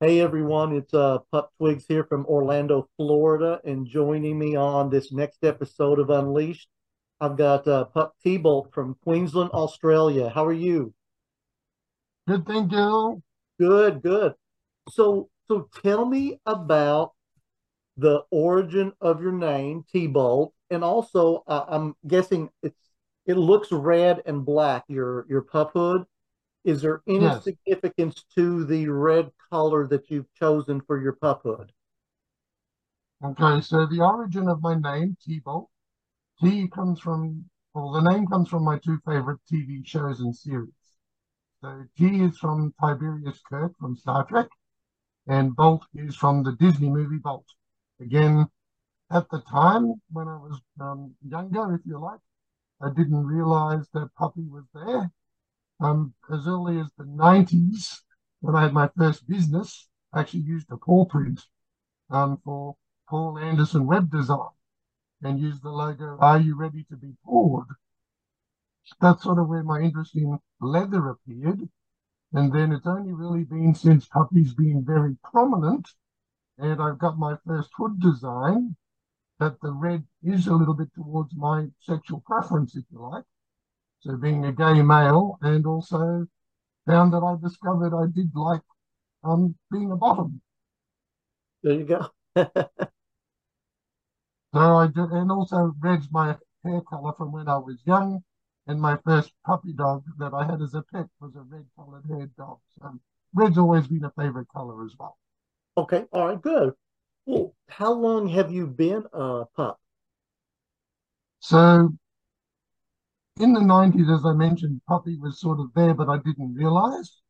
Hey everyone, it's uh Pup Twigs here from Orlando, Florida, and joining me on this next episode of Unleashed, I've got uh, Pup T-Bolt from Queensland, Australia. How are you? Good, thank you. Good, good. So, so tell me about the origin of your name, T-Bolt, and also uh, I'm guessing it's it looks red and black. Your your pup hood. Is there any Yes. significance to the red color that you've chosen for your pup hood? Okay, so the origin of my name, T-Bolt, T comes from, well, the name comes from my two favorite TV shows and series. So T is from Tiberius Kirk from Star Trek, and Bolt is from the Disney movie Bolt. Again, at the time when I was um, younger, if you like, I didn't realize that puppy was there. Um, as early as the 90s, when I had my first business, I actually used a paw print um, for Paul Anderson web design and used the logo, Are you ready to be poured? That's sort of where my interest in leather appeared. And then it's only really been since puppy's been very prominent and I've got my first hood design that the red is a little bit towards my sexual preference, if you like. So being a gay male and also found that I discovered I did like um, being a bottom. There you go. So I do, and also red's my hair color from when I was young, and my first puppy dog that I had as a pet was a red colored haired dog. So red's always been a favorite color as well. Okay, all right, good. Well, how long have you been a pup? So in the 90s, as I mentioned, puppy was sort of there, but I didn't realize.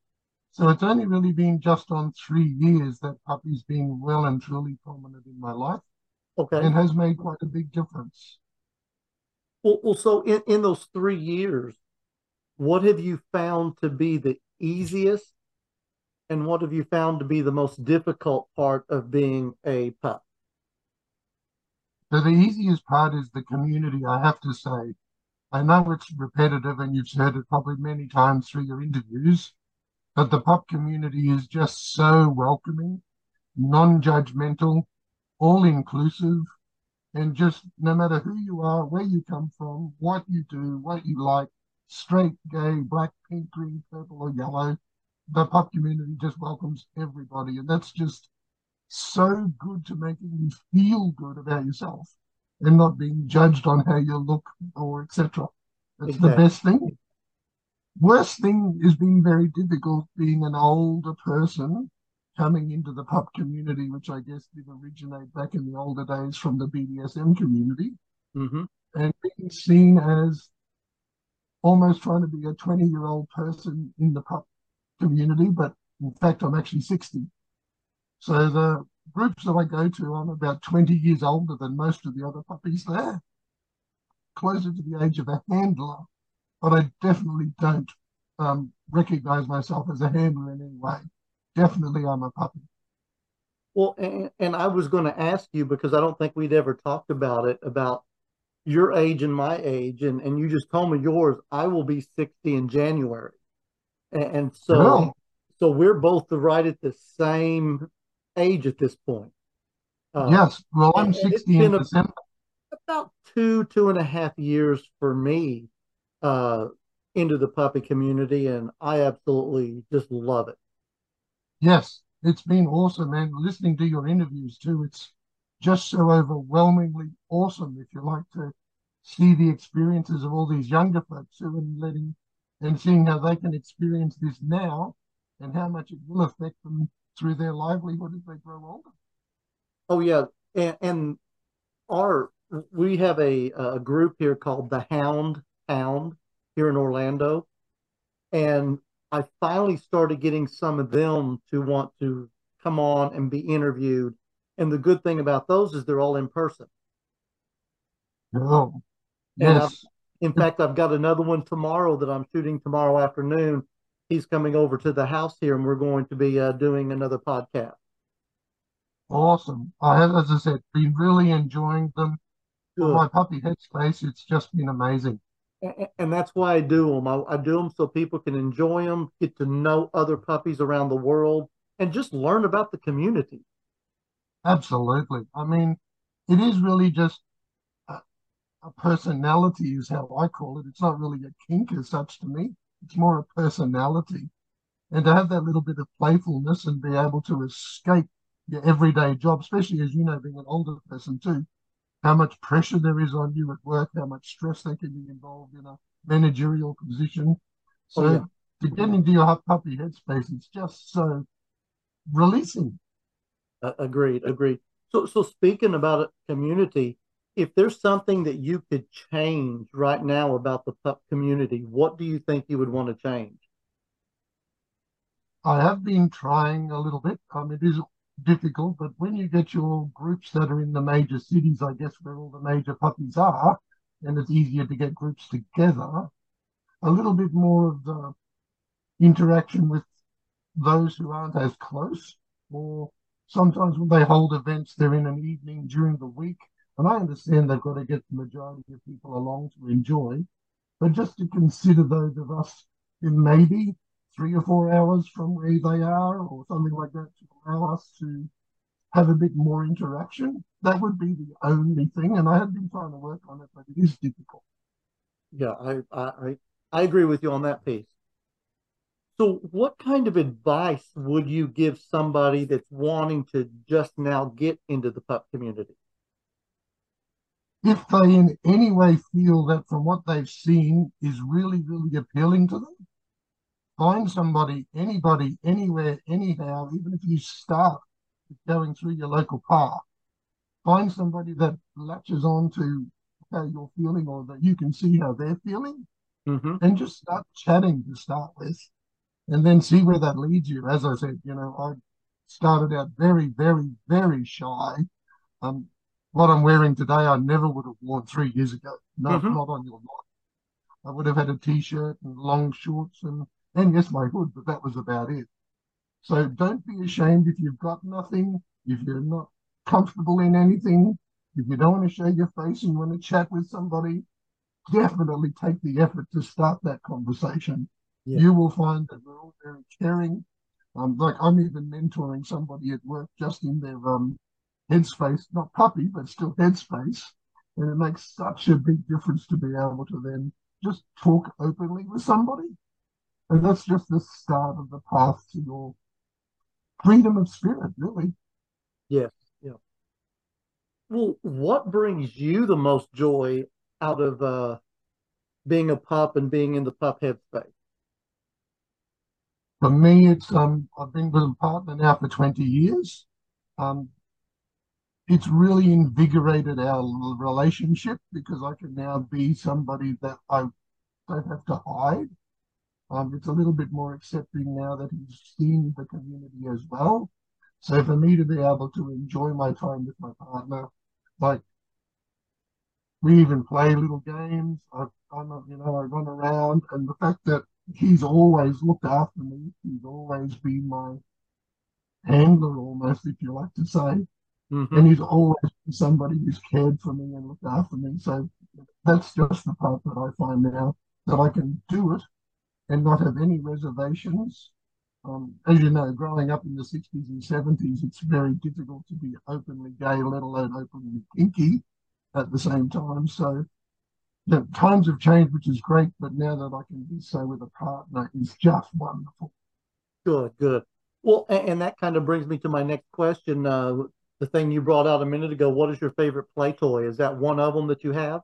So it's only really been just on three years that puppy's been well and truly prominent in my life Okay. and has made quite a big difference. Well, well, so in, in those three years, what have you found to be the easiest and what have you found to be the most difficult part of being a pup? So the easiest part is the community, I have to say. I know it's repetitive and you've heard it probably many times through your interviews, but the pup community is just so welcoming, non-judgmental, all inclusive, and just no matter who you are, where you come from, what you do, what you like, straight, gay, black, pink, green, purple, or yellow, the pup community just welcomes everybody. And that's just so good to making you feel good about yourself and not being judged on how you look or etc. That's the best thing. Worst thing is being very difficult being an older person coming into the pup community, which I guess did originate back in the older days from the BDSM community, hmm and being seen as almost trying to be a 20 year old person in the pup community, but in fact, I'm actually 60. So the groups that I go to, I'm about 20 years older than most of the other puppies there, closer to the age of a handler, but I definitely don't um, recognize myself as a handler in any way. Definitely, I'm a puppy. Well, and, and I was going to ask you because I don't think we'd ever talked about it about your age and my age, and, and you just told me yours. I will be 60 in January. And, and so Well, so we're both right at the same age at this point. Uh, yes, well, I'm and it's 60 in been December. about two, two and a half years for me uh, into the puppy community, and I absolutely just love it. Yes, it's been awesome. And listening to your interviews too, it's just so overwhelmingly awesome if you like to see the experiences of all these younger folks who are letting and seeing how they can experience this now and how much it will affect them through their livelihood as they grow older. Oh yeah, and, and our we have a a group here called the Hound Hound here in Orlando, and I finally started getting some of them to want to come on and be interviewed. And the good thing about those is they're all in person. Oh, yes. in fact, I've got another one tomorrow that I'm shooting tomorrow afternoon. He's coming over to the house here, and we're going to be uh, doing another podcast. Awesome. I have, as I said, been really enjoying them. Good. my puppy headspace, it's just been amazing. A- And that's why I do them. I, I do them so people can enjoy them, get to know other puppies around the world, and just learn about the community. Absolutely. I mean, it is really just a, a personality, is how I call it. It's not really a kink as such to me. It's more a personality. And to have that little bit of playfulness and be able to escape your everyday job, especially as you know, being an older person too, how much pressure there is on you at work, how much stress they can be involved in a managerial position. So oh, yeah. to get into your puppy headspace, it's just so releasing. Uh, agreed, agreed. So, so speaking about a community, if there's something that you could change right now about the pup community, what do you think you would want to change? I have been trying a little bit. Um, it is difficult, but when you get your groups that are in the major cities, I guess where all the major puppies are, and it's easier to get groups together, a little bit more of the interaction with those who aren't as close, or sometimes when they hold events, they're in an evening during the week. And I understand they've got to get the majority of people along to enjoy, but just to consider those of us in maybe three or four hours from where they are, or something like that, to allow us to have a bit more interaction. That would be the only thing. And I have been trying to work on it, but it is difficult. Yeah, I I I agree with you on that piece. So, what kind of advice would you give somebody that's wanting to just now get into the pup community? If they in any way feel that from what they've seen is really, really appealing to them, find somebody, anybody, anywhere, anyhow, even if you start going through your local park, find somebody that latches on to how you're feeling or that you can see how they're feeling mm-hmm. and just start chatting to start with and then see where that leads you. As I said, you know, I started out very, very, very shy. Um, what I'm wearing today, I never would have worn three years ago. No, mm-hmm. not on your life. I would have had a t-shirt and long shorts and, and yes, my hood, but that was about it. So don't be ashamed if you've got nothing, if you're not comfortable in anything, if you don't want to show your face and you want to chat with somebody, definitely take the effort to start that conversation yeah. you will find that we're all very caring. Um, like I'm even mentoring somebody at work just in their um, headspace, not puppy, but still headspace. And it makes such a big difference to be able to then just talk openly with somebody. And that's just the start of the path to your freedom of spirit, really. Yes, yeah. Well, what brings you the most joy out of uh, being a pup and being in the pup headspace? For me, it's um, I've been with a partner now for 20 years. Um, it's really invigorated our relationship because I can now be somebody that I don't have to hide. Um, it's a little bit more accepting now that he's seen the community as well. So for me to be able to enjoy my time with my partner, like we even play little games. I, I'm, you know, I run around, and the fact that he's always looked after me. He's always been my handler, almost, if you like to say. Mm-hmm. And he's always been somebody who's cared for me and looked after me. So that's just the part that I find now that I can do it and not have any reservations. Um, as you know, growing up in the 60s and 70s, it's very difficult to be openly gay, let alone openly kinky at the same time. So the times have changed, which is great, but now that I can be so with a partner is just wonderful. Good, good. Well, and, and that kind of brings me to my next question. Uh, the thing you brought out a minute ago, what is your favorite play toy? Is that one of them that you have?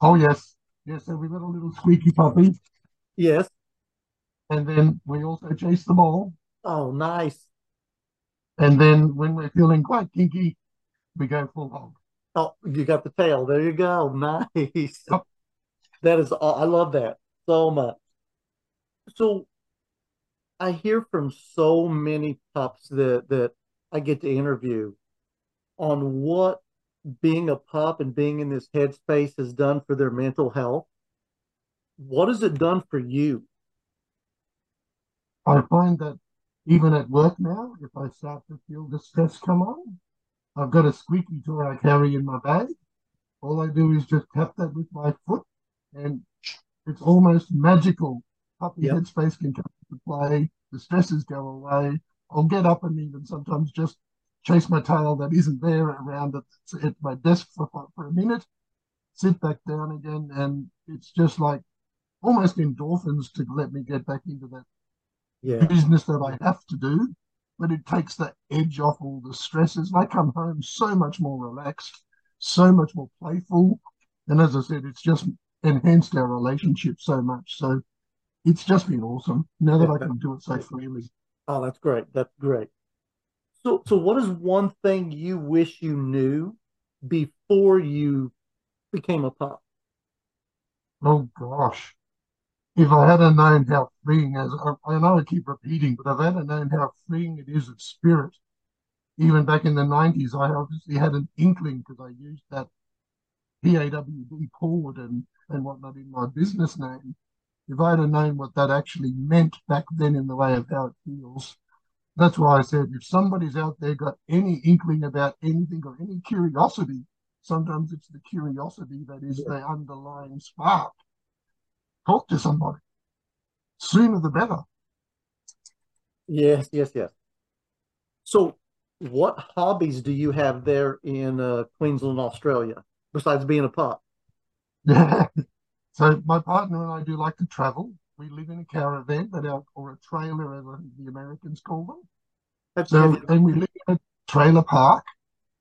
Oh, yes. Yes, got a little squeaky puppy. Yes. And then we also chase the ball. Oh, nice. And then when we're feeling quite kinky, we go full hog. Oh, you got the tail. There you go. Nice. That is, I love that so much. So I hear from so many pups that that I get to interview on what being a pup and being in this headspace has done for their mental health. What has it done for you? I find that even at work now, if I start to feel the stress come on, I've got a squeaky toy I carry in my bag. All I do is just tap that with my foot, and it's almost magical. Puppy yep. headspace can come into play. The stresses go away, I'll get up and even sometimes just chase my tail that isn't there around at, at my desk for, for a minute, sit back down again, and it's just like almost endorphins to let me get back into that yeah. business that I have to do. But it takes the edge off all the stresses. And I come home so much more relaxed, so much more playful. And as I said, it's just enhanced our relationship so much. So it's just been awesome now that I can do it so freely. Oh, that's great. That's great. So, so what is one thing you wish you knew before you became a pup? Oh gosh, if I had a known how freeing, as I, know I keep repeating, but if I had a known how freeing it is of spirit, even back in the nineties, I obviously had an inkling because I used that PAWD Pawd and and whatnot in my business name. If I had known what that actually meant back then in the way of how it feels, that's why I said if somebody's out there got any inkling about anything or any curiosity, sometimes it's the curiosity that is the underlying spark. Talk to somebody. Sooner the better. Yes, yes, yes. So, what hobbies do you have there in uh, Queensland, Australia, besides being a pup? So, my partner and I do like to travel we live in a caravan, but our, or a trailer, as the Americans call them. That's so, and we live in a trailer park,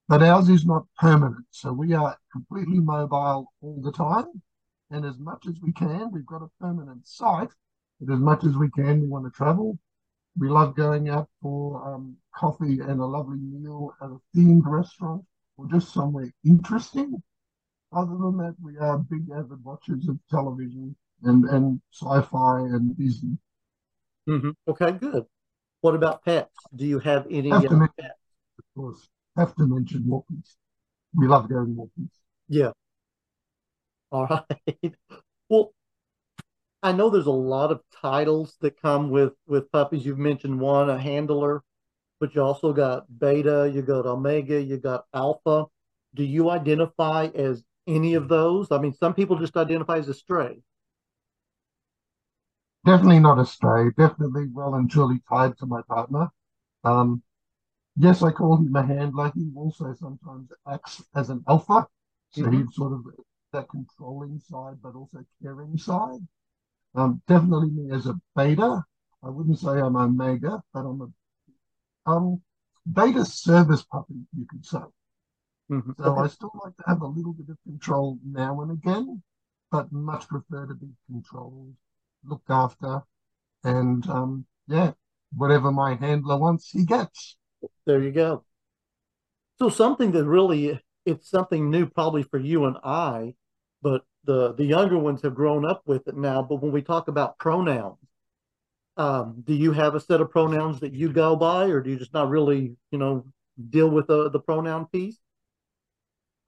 but ours is not permanent. So we are completely mobile all the time. And as much as we can, we've got a permanent site. But as much as we can, we want to travel. We love going out for um, coffee and a lovely meal at a themed restaurant or just somewhere interesting. Other than that, we are big avid watchers of television and and sci-fi and Disney. Mm-hmm. Okay, good. What about pets? Do you have any have uh, mention, pets? Of course, have to mention walkies. We love going walkies. Yeah. All right. Well, I know there's a lot of titles that come with with puppies. You've mentioned one, a handler, but you also got beta, you got omega, you got alpha. Do you identify as any of those? I mean, some people just identify as a stray. Definitely not a stray. Definitely well and truly tied to my partner. Um, yes, I call him a handler. He also sometimes acts as an alpha. So mm-hmm. he's sort of that controlling side, but also caring side. Um, definitely me as a beta. I wouldn't say I'm omega, but I'm a um, beta service puppy, you could say. Mm-hmm. So okay. I still like to have a little bit of control now and again, but much prefer to be controlled looked after, and um, yeah, whatever my handler wants, he gets. There you go. So something that really it's something new probably for you and I, but the the younger ones have grown up with it now. But when we talk about pronouns, um, do you have a set of pronouns that you go by, or do you just not really, you know, deal with the the pronoun piece?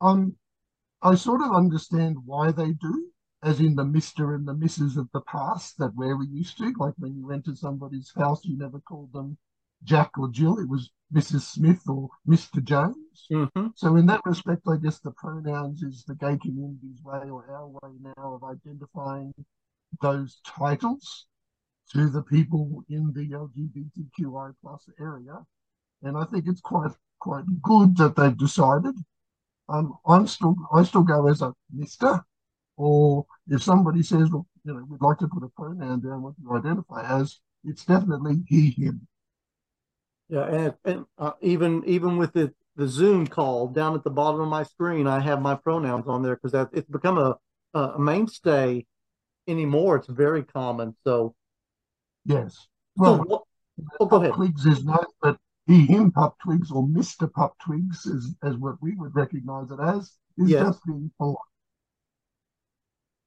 Um, I sort of understand why they do as in the Mr. and the Mrs. of the past that where we used to, like when you went to somebody's house, you never called them Jack or Jill, it was Mrs. Smith or Mr. Jones. Mm-hmm. So in that respect, I guess the pronouns is the gay community's way or our way now of identifying those titles to the people in the LGBTQI plus area. And I think it's quite quite good that they've decided. Um, I'm still I still go as a Mister or if somebody says, well, you know, we'd like to put a pronoun down, what you identify as, it's definitely he, him. Yeah, and, and uh, even even with the, the Zoom call down at the bottom of my screen, I have my pronouns on there because that it's become a, a mainstay anymore. It's very common. So, yes. Well, so oh, go ahead. Twigs is not, but him, pup twigs, or Mister Pup Twigs, is as what we would recognise it as, is yes. just being polite.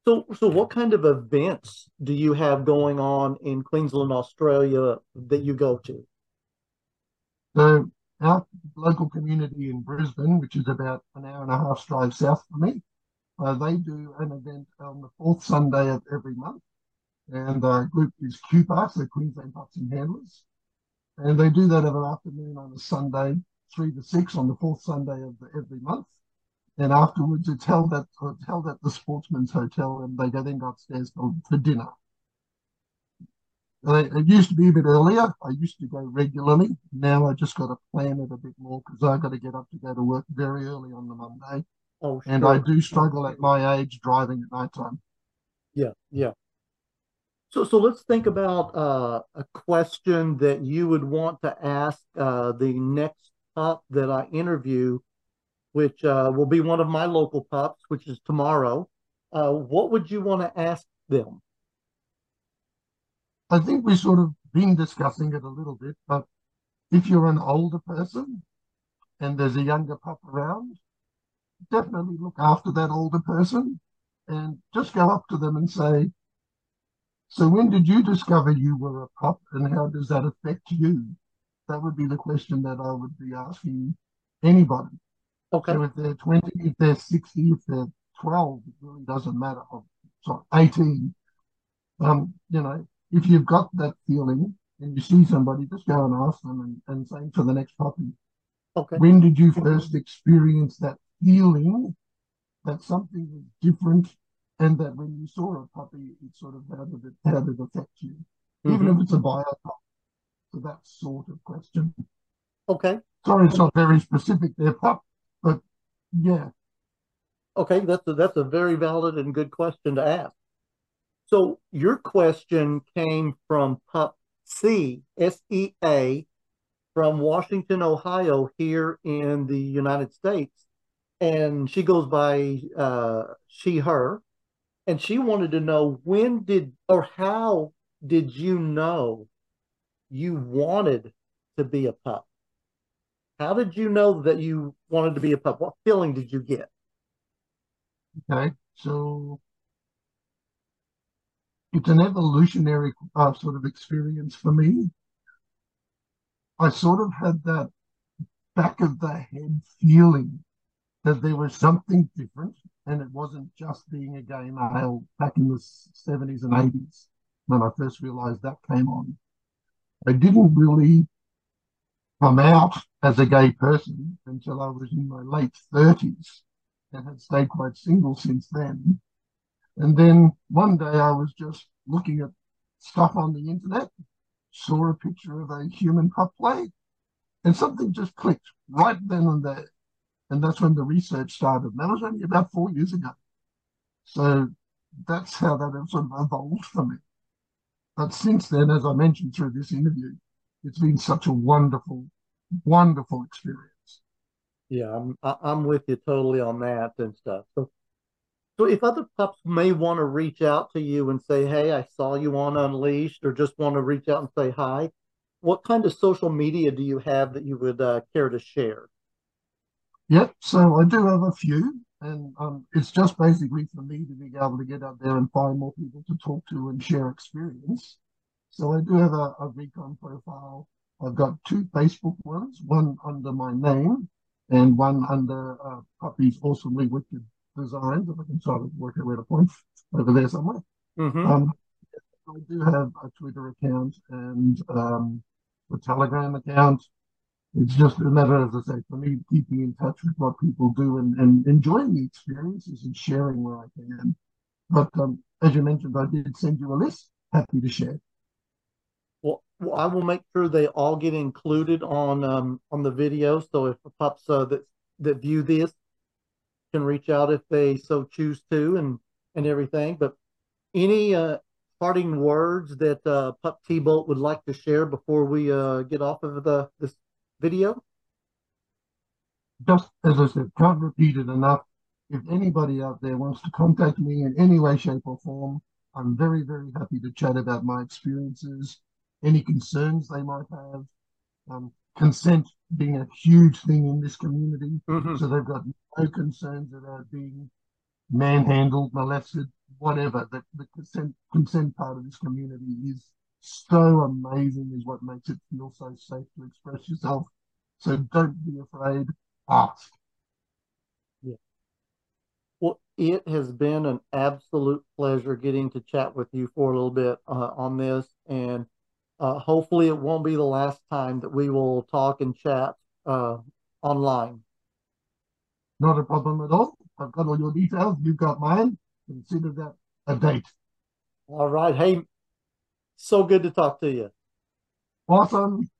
So, so what kind of events do you have going on in Queensland, Australia that you go to? So, our local community in Brisbane, which is about an hour and a half drive south from me, uh, they do an event on the fourth Sunday of every month. And the group is QPAH, so Queensland Pups and Handlers. And they do that of an afternoon on a Sunday, three to six on the fourth Sunday of the, every month and afterwards it's held at it's held at the Sportsman's Hotel, and they go then go upstairs for, for dinner. Uh, it used to be a bit earlier. I used to go regularly. Now I just got to plan it a bit more because I've got to get up to go to work very early on the Monday. Oh, sure. And I do struggle at my age driving at night time. Yeah, yeah. So, so let's think about uh, a question that you would want to ask uh, the next pup that I interview, which uh, will be one of my local pups, which is tomorrow. Uh, what would you want to ask them? I think we sort of been discussing it a little bit, but if you're an older person and there's a younger pup around, definitely look after that older person and just go up to them and say, So, when did you discover you were a pup and how does that affect you? That would be the question that I would be asking anybody. Okay. So, if they're 20, if they're 60, if they're 12, it really doesn't matter. Sorry, 18. Um, you know, if you've got that feeling and you see somebody, just go and ask them and, and same for the next puppy. Okay. When did you first experience that feeling that something was different and that when you saw a puppy, it sort of how did it, how did it affect you? Mm-hmm. Even if it's a bio pup. So that sort of question. Okay. Sorry, it's not very specific there, pup, but yeah. Okay, that's a, that's a very valid and good question to ask. So your question came from Pup C, S E A, from Washington, Ohio, here in the United States. And she goes by uh, she, her. And she wanted to know when did or how did you know you wanted to be a pup? How did you know that you wanted to be a pup? What feeling did you get? Okay, so it's an evolutionary uh, sort of experience for me. I sort of had that back of the head feeling that there was something different and it wasn't just being a gay male back in the 70s and 80s when I first realized that came on. I didn't really come out as a gay person until I was in my late 30s and had stayed quite single since then. And then one day I was just looking at stuff on the internet, saw a picture of a human pup play, and something just clicked right then and there. And that's when the research started. And that was only about four years ago. So that's how that sort of evolved for me. But since then, as I mentioned through this interview, it's been such a wonderful, wonderful experience. Yeah, I'm I'm with you totally on that and stuff. So so if other pups may want to reach out to you and say, "Hey, I saw you on Unleashed," or just want to reach out and say hi, what kind of social media do you have that you would uh, care to share? Yep. So I do have a few, and um, it's just basically for me to be able to get out there and find more people to talk to and share experience. So I do have a, a Recon profile. I've got two Facebook ones, one under my name and one under uh, Puppies Awesomely Wicked designs, if I can try to work out where to point over there somewhere. Mm-hmm. Um, I do have a Twitter account and um, a Telegram account. It's just a matter, as I say, for me, keeping in touch with what people do and, and enjoying the experiences and sharing where I can. But um, as you mentioned, I did send you a list. Happy to share. Well, well I will make sure they all get included on um, on the video. So if the pups uh, that that view this can reach out if they so choose to and and everything. But any uh, parting words that uh, Pup T Bolt would like to share before we uh, get off of the this video? Just as I said, can't repeat it enough. If anybody out there wants to contact me in any way, shape, or form, I'm very, very happy to chat about my experiences, any concerns they might have. Um, consent being a huge thing in this community. Mm-hmm. So they've got no concerns about being manhandled, molested, whatever. The, the consent, consent part of this community is so amazing, is what makes it feel so safe to express yourself. So don't be afraid, ask. Yeah. Well, it has been an absolute pleasure getting to chat with you for a little bit uh, on this. And uh, hopefully, it won't be the last time that we will talk and chat uh, online. Not a problem at all. I've got all your details. You've got mine. Consider that a date. All right. Hey, So good to talk to you. Awesome.